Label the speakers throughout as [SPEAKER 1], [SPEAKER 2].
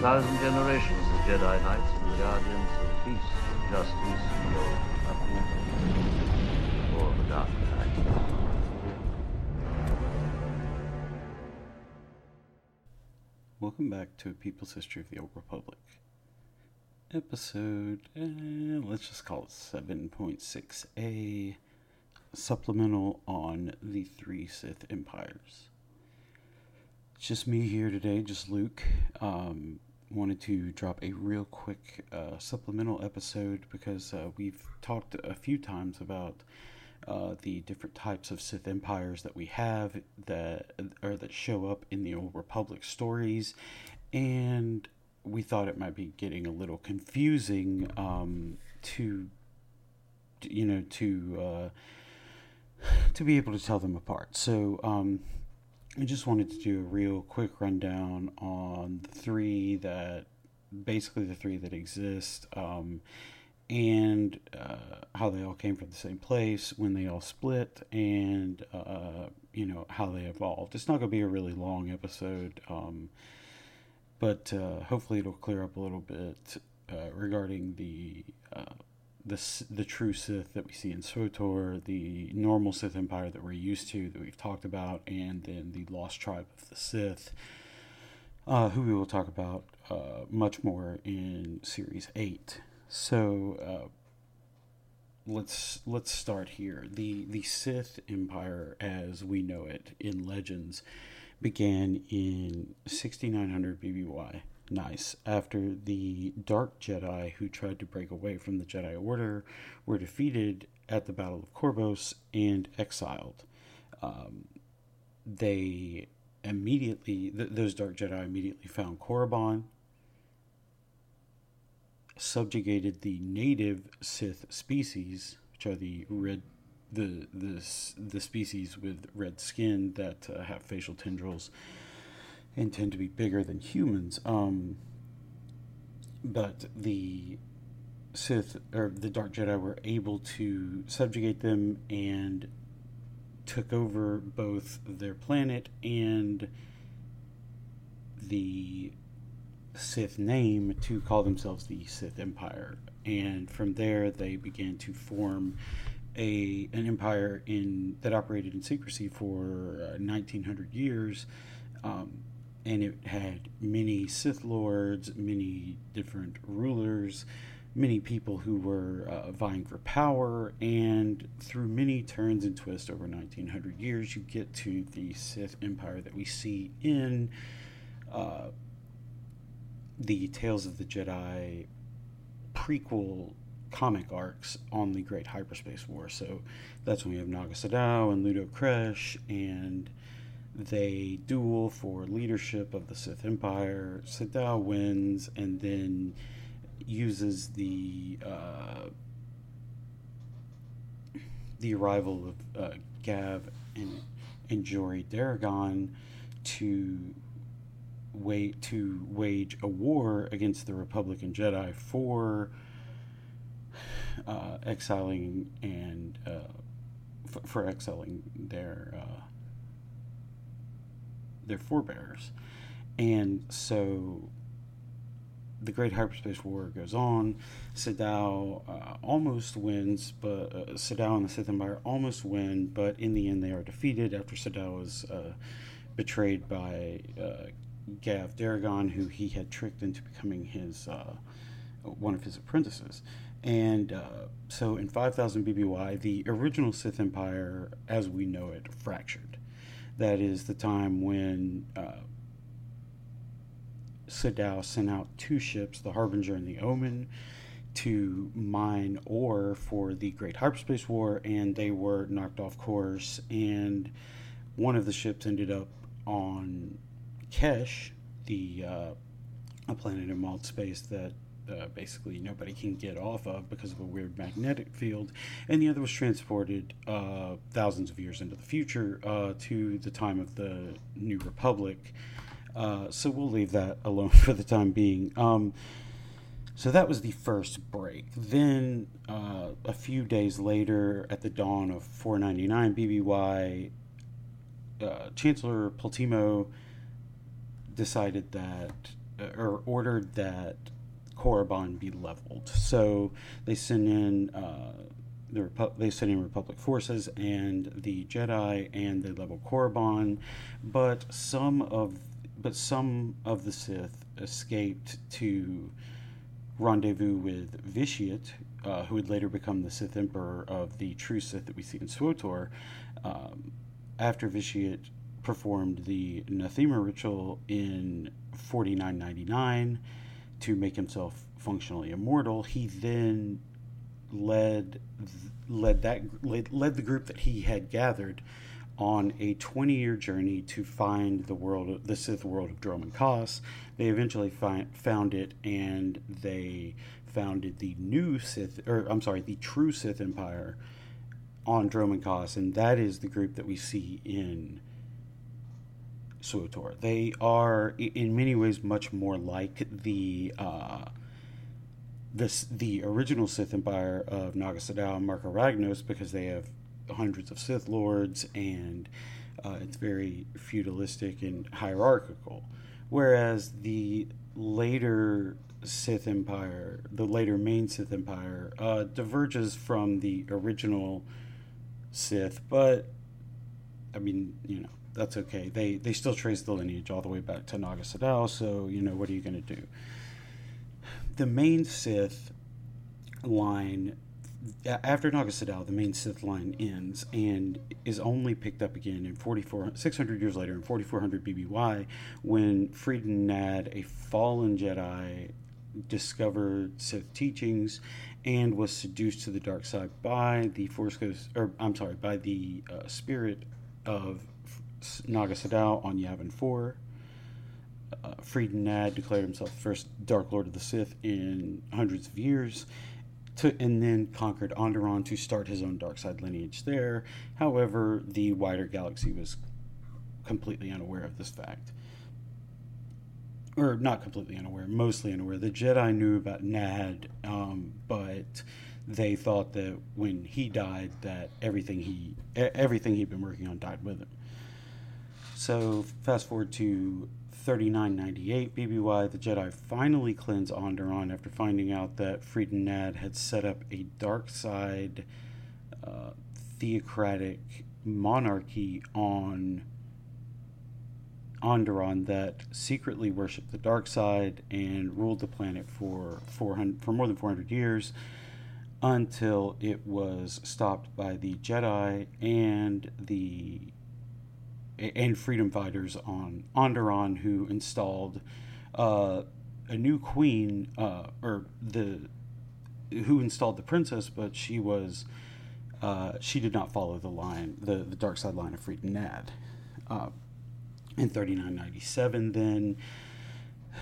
[SPEAKER 1] thousand generations of Jedi Knights and Guardians of Peace, Justice, Evil, Uplift, or the Dark Side.
[SPEAKER 2] Welcome back to People's History of the Old Republic. Episode, eh, let's just call it 7.6a Supplemental on the Three Sith Empires. Just me here today, just Luke. Um, wanted to drop a real quick uh, supplemental episode because uh, we've talked a few times about uh, the different types of Sith empires that we have that or that show up in the Old Republic stories, and we thought it might be getting a little confusing um, to you know to uh, to be able to tell them apart. So um, I just wanted to do a real quick rundown on the three that basically the three that exist um, and uh, how they all came from the same place, when they all split, and uh, you know how they evolved. It's not going to be a really long episode, um, but uh, hopefully it'll clear up a little bit uh, regarding the uh, the the true Sith that we see in SWTOR, the normal Sith Empire that we're used to, that we've talked about, and then the Lost Tribe of the Sith, uh, who we will talk about uh, much more in Series Eight. So uh, let's let's start here. the The Sith Empire, as we know it in Legends, began in 6900 BBY nice. After the Dark Jedi who tried to break away from the Jedi Order were defeated at the Battle of Corbos and exiled, um, they immediately, th- those Dark Jedi immediately found Korriban, subjugated the native Sith species, which are the red. The, the the species with red skin that uh, have facial tendrils and tend to be bigger than humans. Um, but the Sith or the Dark Jedi were able to subjugate them and took over both their planet and the Sith name to call themselves the Sith Empire. And from there, they began to form a an empire in that operated in secrecy for uh, 1900 years. Um, and it had many Sith lords, many different rulers, many people who were uh, vying for power, and through many turns and twists over 1900 years, you get to the Sith Empire that we see in uh, the Tales of the Jedi prequel comic arcs on the Great Hyperspace War. So that's when we have Naga Sadow and Ludo Kresh and they duel for leadership of the Sith Empire. Sadow wins and then uses the uh, the arrival of uh, Gav and, and Jori Daragon to wait to wage a war against the Republican Jedi for uh, exiling and uh, f- for exiling their uh, their forebears. And so the Great Hyperspace War goes on. Sadow uh, almost wins, but uh, Sadow and the Sith Empire almost win, but in the end they are defeated after Sadow was uh, betrayed by uh, Gav Daragon, who he had tricked into becoming his uh, one of his apprentices. And uh, so in 5000 BBY, the original Sith Empire, as we know it, fractured. That is the time when uh, sent out two ships, the Harbinger and the Omen, to mine ore for the Great Hyperspace War, and they were knocked off course. And one of the ships ended up on Kesh, the uh, a planet in Maud space that uh, basically nobody can get off of because of a weird magnetic field, and the other was transported uh, thousands of years into the future uh, to the time of the New Republic. Uh, so we'll leave that alone for the time being. Um, so that was the first break. Then uh, a few days later, at the dawn of 499 BBY, uh, Chancellor Pultimo decided that or ordered that Korriban be leveled. So they send in uh, the Repu- they send in Republic forces and the Jedi, and they level Korriban. But some of but some of the Sith escaped to rendezvous with Vitiate, uh, who would later become the Sith Emperor of the true Sith that we see in SWTOR. Um, after Vitiate performed the Nathema ritual in 4999 to make himself functionally immortal, he then led led that led, led the group that he had gathered on a 20 year journey to find the world the Sith world of Dromund Kaas. They eventually find, found it and they founded the new Sith or I'm sorry, the true Sith Empire on Dromund Kaas and that is the group that we see in SWTOR. They are in many ways much more like the uh, this the original Sith Empire of Naga Sadow and Marka Ragnos because they have hundreds of Sith lords and uh, it's very feudalistic and hierarchical. Whereas the later Sith Empire, the later main Sith Empire, uh, diverges from the original Sith, but I mean, you know, that's okay. They they still trace the lineage all the way back to Naga Sadow, so you know, what are you going to do? the main Sith line after Naga Sadow, the main Sith line ends and is only picked up again in 44 600 years later in 4400 BBY when Freedon Nad, a fallen Jedi, discovered Sith teachings and was seduced to the dark side by the Force Ghost, or I'm sorry, by the uh, spirit of Naga Sadow on Yavin 4 uh, Freedon Nad declared himself first Dark Lord of the Sith in hundreds of years, to, and then conquered Onderon to start his own dark side lineage there. However, the wider galaxy was completely unaware of this fact. Or not completely unaware, mostly unaware. The Jedi knew about Nad, um, but they thought that when he died, that everything he everything he'd been working on died with him. So fast forward to 3998 BBY, the Jedi finally cleanse Onderon after finding out that Freedon Nad had set up a dark side uh, theocratic monarchy on Onderon that secretly worshipped the dark side and ruled the planet for 400 for more than 400 years until it was stopped by the Jedi and the and freedom fighters on Onderon who installed uh, a new queen, uh, or the who installed the princess, but she was uh, she did not follow the line, the the dark side line of Freedon Nad. Uh, in 3997, then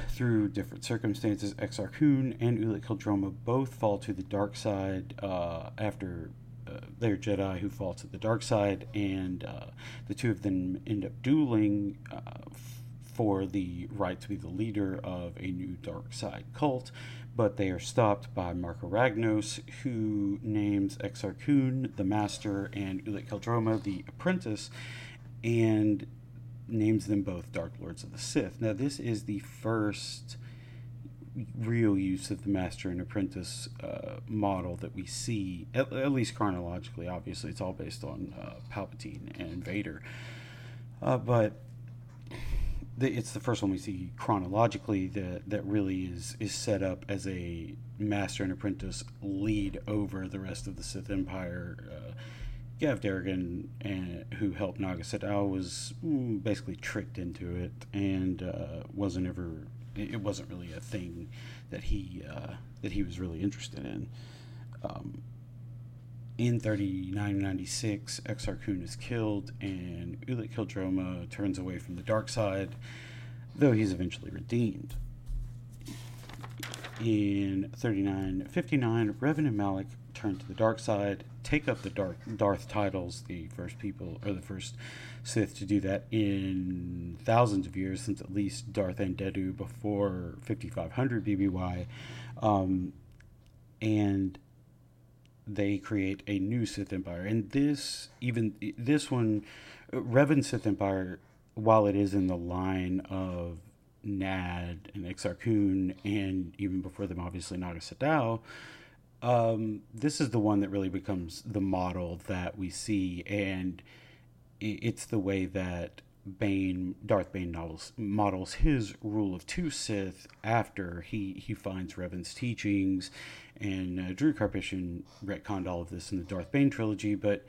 [SPEAKER 2] through different circumstances, Exar Kun and Ulic Qel-Droma both fall to the dark side uh, after they're Jedi who fall to the dark side, and uh, the two of them end up dueling uh, for the right to be the leader of a new dark side cult. But they are stopped by Marka Ragnos, who names Exar Kun the master and Ulic Qel-Droma the apprentice, and names them both Dark Lords of the Sith. Now, this is the first real use of the master and apprentice uh, model that we see, at, at, least chronologically. Obviously, it's all based on uh, Palpatine and Vader, uh, but the, it's the first one we see chronologically that that really is is set up as a master and apprentice lead over the rest of the Sith Empire. Gav Daragon, and, who helped Naga Sadow, was mm, basically tricked into it and uh, wasn't ever it wasn't really a thing that he uh, that he was really interested in. Um, in 3996, Exar Kun is killed, and Ulic Qel-Droma turns away from the dark side, though he's eventually redeemed. In 3959, Revan and Malak turn to the dark side, take up the dark Darth titles, the first people or the first Sith to do that in thousands of years, since at least Darth Andedu before 5500 BBY, um, and they create a new Sith Empire. And this, even this one, Revan Sith Empire, while it is in the line of Nad and Exar Kun, and even before them, obviously Naga Sadow, um, this is the one that really becomes the model that we see, and it's the way that Bane, Darth Bane models his rule of two Sith after he, he finds Revan's teachings, and uh, Drew Karpyshyn retconned all of this in the Darth Bane trilogy, but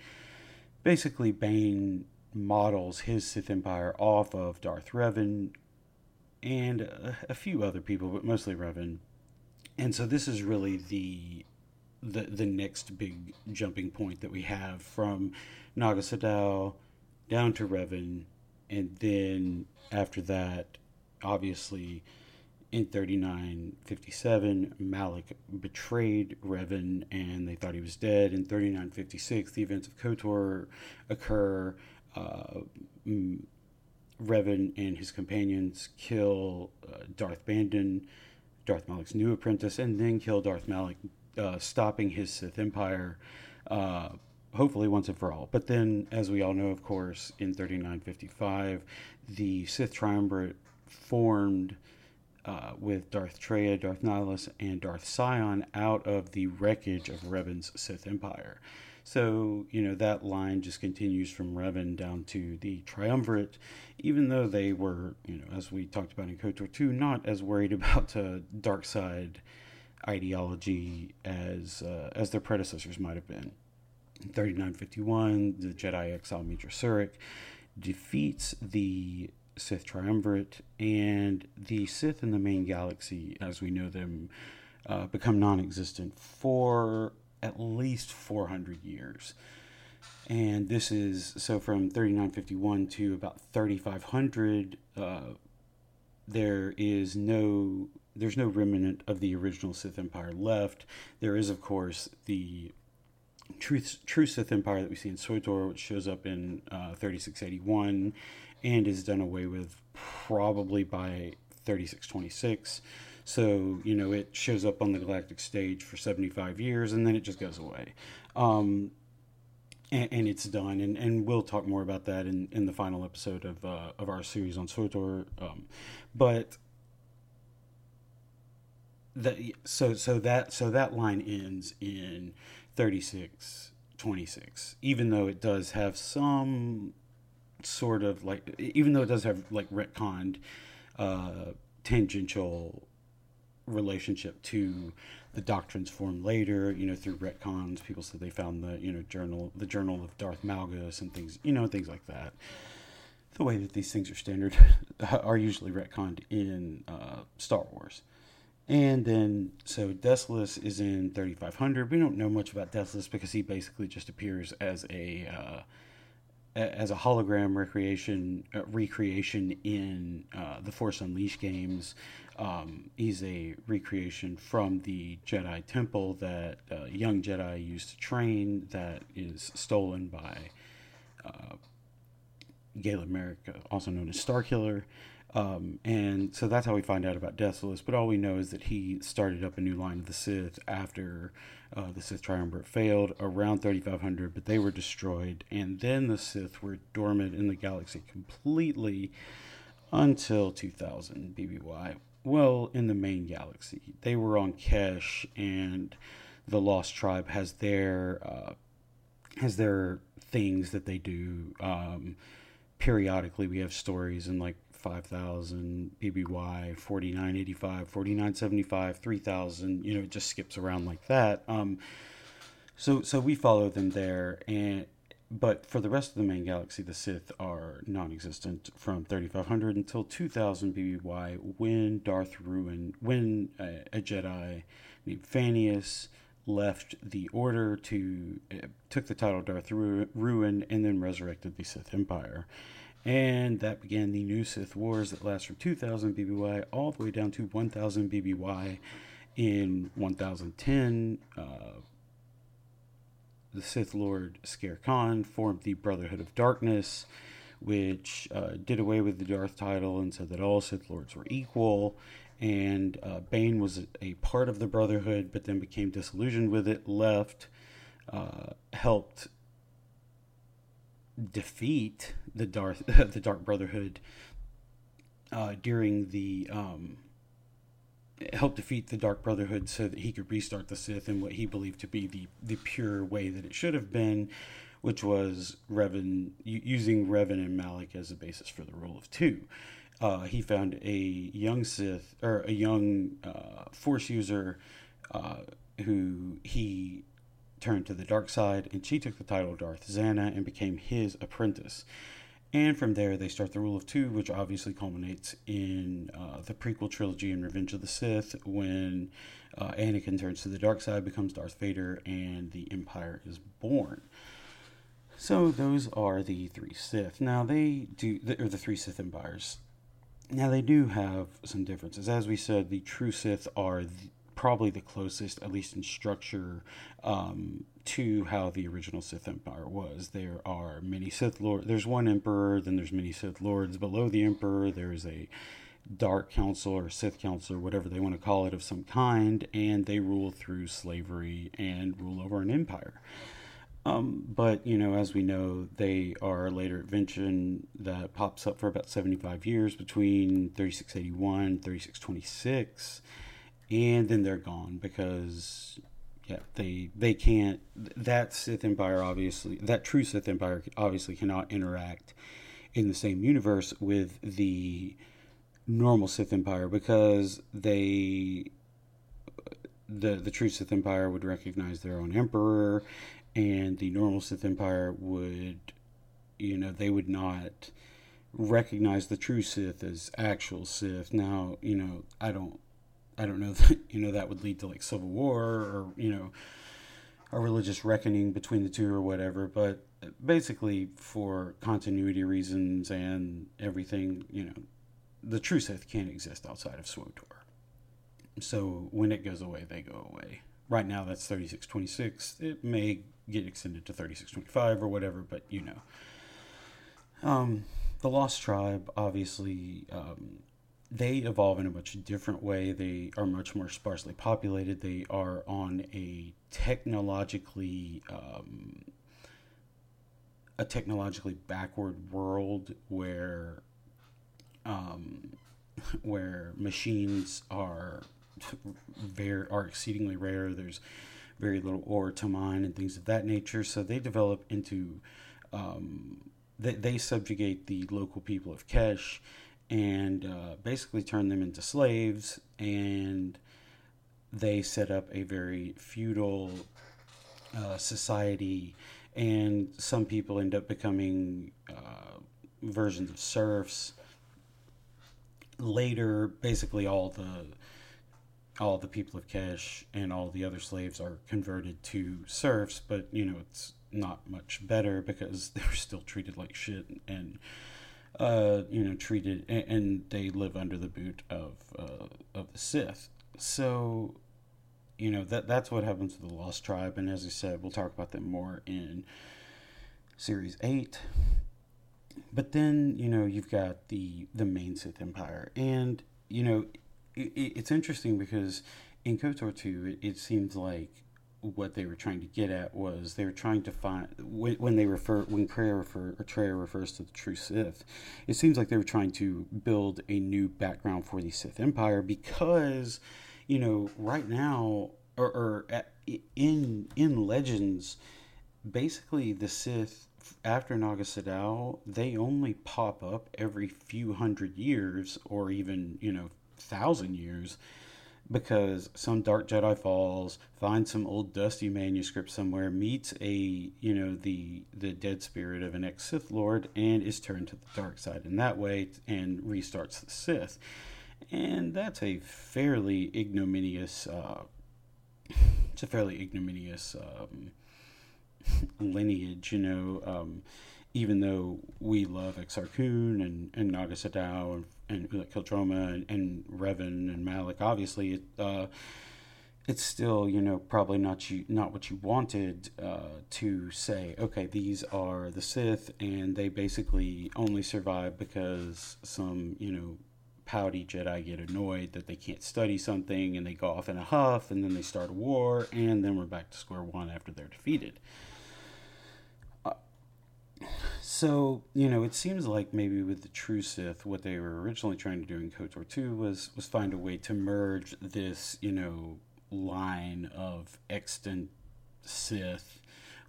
[SPEAKER 2] basically Bane models his Sith Empire off of Darth Revan and a, a few other people, but mostly Revan. And so this is really the the the next big jumping point that we have from Naga Sadow down to Revan, and then after that, obviously, in 3957, Malak betrayed Revan and they thought he was dead. In 3956, the events of KOTOR occur. Uh, Revan and his companions kill uh, Darth Bandon, Darth Malak's new apprentice, and then kill Darth Malak, uh, stopping his Sith Empire, uh, hopefully once and for all. But then, as we all know, of course, in 3955, the Sith Triumvirate formed uh, with Darth Traya, Darth Nihilus, and Darth Sion out of the wreckage of Revan's Sith Empire. So, you know, that line just continues from Revan down to the Triumvirate, even though they were, you know, as we talked about in KOTOR 2, not as worried about uh, dark side ideology as uh, as their predecessors might have been. In 3951, the Jedi exile Meetra Surik defeats the Sith Triumvirate, and the Sith in the main galaxy, as we know them, uh, become non existent for at least 400 years. And this is so from 3951 to about 3500. Uh, there is no there's no remnant of the original Sith Empire left. There is, of course, the true, true Sith Empire that we see in SWTOR, which shows up in uh, 3681 and is done away with probably by 3626. So, you know, it shows up on the galactic stage for 75 years and then it just goes away. Um, and, and, it's done. And, and we'll talk more about that in, in the final episode of, uh, of our series on SWTOR. Um, but the, so so that so that line ends in 36 26 even though it does have some sort of like even though it does have like retconned uh, tangential relationship to the doctrines formed later you know through retcons people said they found the you know journal the journal of darth malgus and things you know things like that the way that these things are standard are usually retconned in uh, star wars and then, so Desolous is in 3500. We don't know much about Desolous because he basically just appears as a uh, as a hologram recreation uh, recreation in uh, the Force Unleashed games. Um, he's a recreation from the Jedi Temple that uh, young Jedi used to train. That is stolen by uh, Galen Marek, also known as Starkiller. Um, and so that's how we find out about Desolous. But all we know is that he started up a new line of the Sith after uh, the Sith Triumvirate failed around 3500, but they were destroyed. And then the Sith were dormant in the galaxy completely until 2000 BBY. Well, in the main galaxy, they were on Kesh, and the Lost Tribe has their uh, has their things that they do. Um, periodically, we have stories and like 5000 BBY, 4985, 4975, 3000, you know, it just skips around like that. Um, so so we follow them there and but for the rest of the main galaxy, the Sith are non-existent from 3500 until 2000 BBY when Darth Ruin, when a, a Jedi named Phannius left the Order to uh, took the title Darth Ruin and then resurrected the Sith Empire. And that began the new Sith Wars that last from 2000 BBY all the way down to 1000 BBY in 1010. Uh, the Sith Lord Skere Kaan formed the Brotherhood of Darkness, which uh, did away with the Darth title and said that all Sith Lords were equal. And uh, Bane was a part of the Brotherhood, but then became disillusioned with it, left, uh, helped defeat the Darth the Dark Brotherhood uh, during the um, help defeat the Dark Brotherhood so that he could restart the Sith in what he believed to be the the pure way that it should have been, which was Revan using Revan and Malak as a basis for the rule of two. Uh, he found a young Sith or a young uh, Force user uh, who he turned to the dark side, and she took the title Darth Zannah and became his apprentice. And from there, they start the Rule of Two, which obviously culminates in uh, the prequel trilogy in Revenge of the Sith, when uh, Anakin turns to the dark side, becomes Darth Vader, and the Empire is born. So those are the three Sith. Now they do, or the three Sith empires. Now they do have some differences. As we said, the true Sith are the, probably the closest, at least in structure, um, to how the original Sith Empire was. There are many Sith lords. There's one emperor, then there's many Sith lords. Below the emperor, there's a dark council or Sith council or whatever they want to call it of some kind, and they rule through slavery and rule over an empire. Um, but you know, as we know, they are a later invention that pops up for about 75 years between 3681 3626 and then they're gone because yeah they they can't that Sith Empire obviously that true Sith Empire obviously cannot interact in the same universe with the normal Sith Empire because they the the true Sith Empire would recognize their own emperor and the normal Sith Empire would you know they would not recognize the true Sith as actual Sith. Now you know I don't I don't know that you know that would lead to like civil war or you know a religious reckoning between the two or whatever. But basically, for continuity reasons and everything, you know, the true Sith can't exist outside of SWTOR. So when it goes away, they go away. Right now, that's 3626. It may get extended to 3625 or whatever, but you know. Um, the Lost Tribe, obviously, um, they evolve in a much different way. They are much more sparsely populated. They are on a technologically um, a technologically backward world where um, where machines are very are exceedingly rare. There's very little ore to mine and things of that nature. So they develop into um, they, they subjugate the local people of Kesh and uh, basically turn them into slaves. And they set up a very feudal uh, society. And some people end up becoming uh, versions of serfs. Later, basically all the all the people of Kesh and all the other slaves are converted to serfs, but you know it's not much better because they're still treated like shit and uh, you know, treated, and, and, they live under the boot of uh, of the Sith. So, you know that that's what happens to the Lost Tribe, and as I said, we'll talk about them more in Series Eight. But then you know you've got the the main Sith Empire, and you know it, it's interesting because in KOTOR two, it, it seems like what they were trying to get at was they were trying to find when, when they refer when Kreia refer or Traya refers to the true Sith, it seems like they were trying to build a new background for the Sith Empire because, you know, right now or, or at, in in Legends, basically the Sith after Naga Sadow they only pop up every few hundred years or even you know thousand years because some dark Jedi falls, finds some old dusty manuscript somewhere, meets a you know the the dead spirit of an ex Sith Lord, and is turned to the dark side in that way, and restarts the Sith, and that's a fairly ignominious. Uh, it's a fairly ignominious um, lineage, you know. Um, even though we love Exar Kun and, and Naga Sadow and, and Qel-Droma and, and Revan and Malak, obviously, it, uh, it's still, you know, probably not you, not what you wanted uh, to say. Okay, these are the Sith, and they basically only survive because some, you know, pouty Jedi get annoyed that they can't study something, and they go off in a huff, and then they start a war, and then we're back to square one after they're defeated. So you know, it seems like maybe with the True Sith, what they were originally trying to do in KOTOR two was was find a way to merge this you know line of extant Sith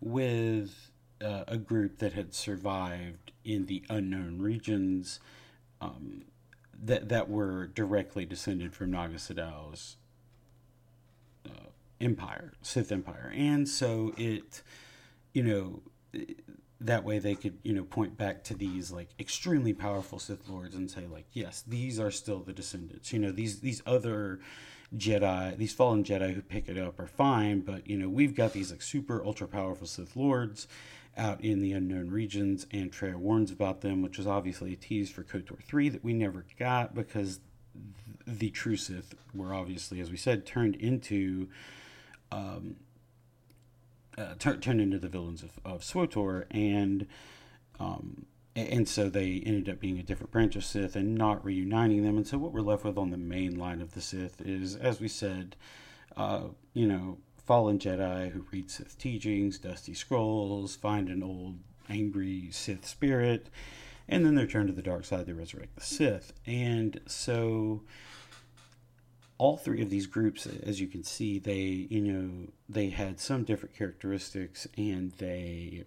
[SPEAKER 2] with uh, a group that had survived in the unknown regions um, that that were directly descended from Naga Sadow's uh, empire, Sith Empire, and so it, you know, that way they could you know point back to these like extremely powerful Sith lords and say like yes these are still the descendants. You know these these other Jedi these fallen Jedi who pick it up are fine but you know we've got these like super ultra powerful Sith lords out in the unknown regions and Traya warns about them which was obviously a tease for KOTOR 3 that we never got because the true Sith were obviously as we said turned into um, uh, tur- turned into the villains of, of SWTOR, and um, and so they ended up being a different branch of Sith and not reuniting them. And so what we're left with on the main line of the Sith is, as we said, uh, you know, fallen Jedi who read Sith teachings, dusty scrolls, find an old angry Sith spirit, and then they're turned to the dark side. They resurrect the Sith, and so all three of these groups, as you can see, they you know they had some different characteristics, and they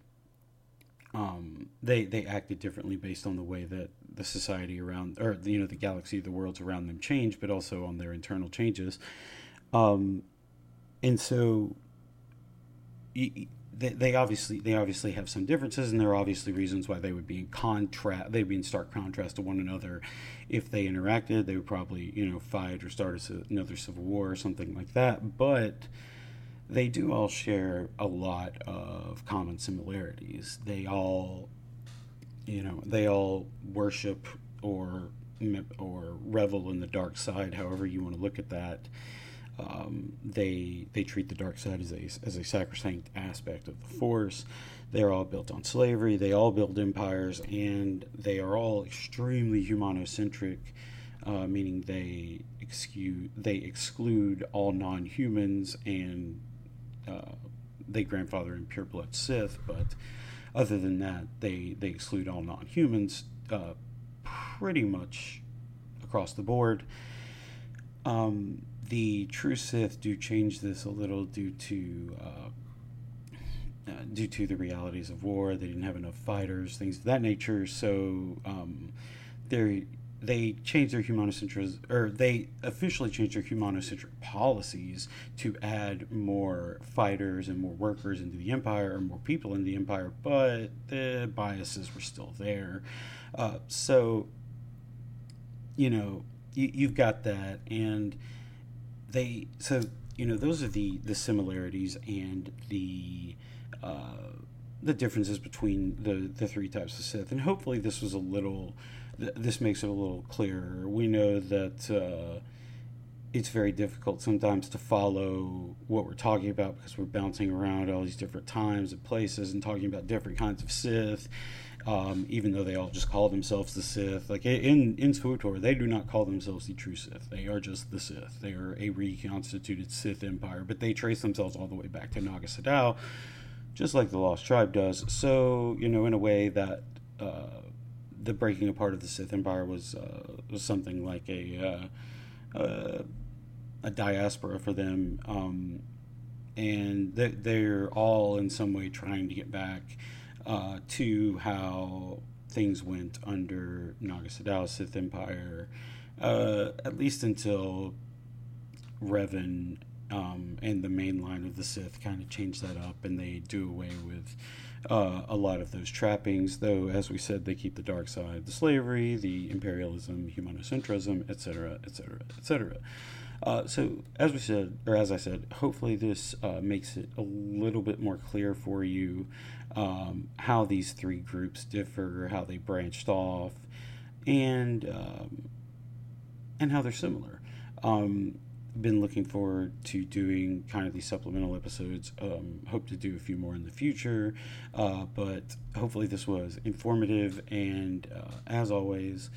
[SPEAKER 2] um, they they acted differently based on the way that the society around or you know the galaxy, the worlds around them changed, but also on their internal changes. Um, and so they, they obviously they obviously have some differences, and there are obviously reasons why they would be in contrast. They'd be in stark contrast to one another. If they interacted, they would probably you know fight or start another civil war or something like that. But they do all share a lot of common similarities. They all, you know, they all worship or or revel in the dark side, however you want to look at that. Um, they they treat the dark side as a as a sacrosanct aspect of the force. They're all built on slavery. They all build empires, and they are all extremely humanocentric, uh, meaning they excuse they exclude all non-humans and uh, they grandfather in pure blood Sith. But other than that, they they exclude all non-humans uh, pretty much across the board. Um, the true Sith do change this a little due to uh, uh, due to the realities of war. They didn't have enough fighters, things of that nature. So um, they they changed their humanocentric or they officially changed their humanocentric policies to add more fighters and more workers into the empire or more people in the empire, but the biases were still there. Uh, so you know you, you've got that and they so you know those are the the similarities and the uh, the differences between the the three types of Sith, and hopefully this was a little this makes it a little clearer. We know that. Uh, it's very difficult sometimes to follow what we're talking about because we're bouncing around all these different times and places and talking about different kinds of Sith um, even though they all just call themselves the Sith. Like in in SWTOR, they do not call themselves the true Sith. They are just the Sith. They are a reconstituted Sith empire, but they trace themselves all the way back to Naga Sadow, just like the Lost Tribe does. So you know, in a way that. Uh, the breaking apart of the Sith Empire was uh, was something like a uh, uh a diaspora for them, um, and they're all in some way trying to get back uh, to how things went under Naga Sadow's Sith Empire, uh, at least until Revan um, and the main line of the Sith kind of changed that up and they do away with uh, a lot of those trappings, though, as we said, they keep the dark side, the slavery, the imperialism, humanocentrism, etc., etc., etc. Uh, so, as we said, or as I said, hopefully this uh, makes it a little bit more clear for you um, how these three groups differ, how they branched off, and um, and how they're similar. Um, been looking forward to doing kind of these supplemental episodes. Um, hope to do a few more in the future, uh, but hopefully this was informative. And uh, as always,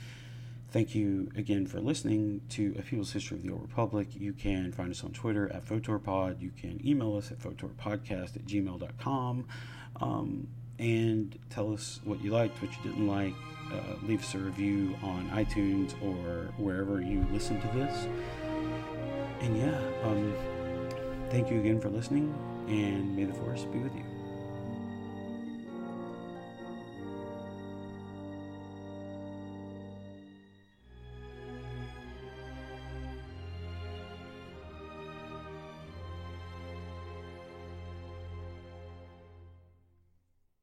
[SPEAKER 2] Thank you again for listening to A People's History of the Old Republic. You can find us on Twitter at PhotorPod. You can email us at photorpodcast at gmail.com. Um, and tell us what you liked, what you didn't like. Uh, leave us a review on iTunes or wherever you listen to this. And yeah, um, thank you again for listening, and may the force be with you.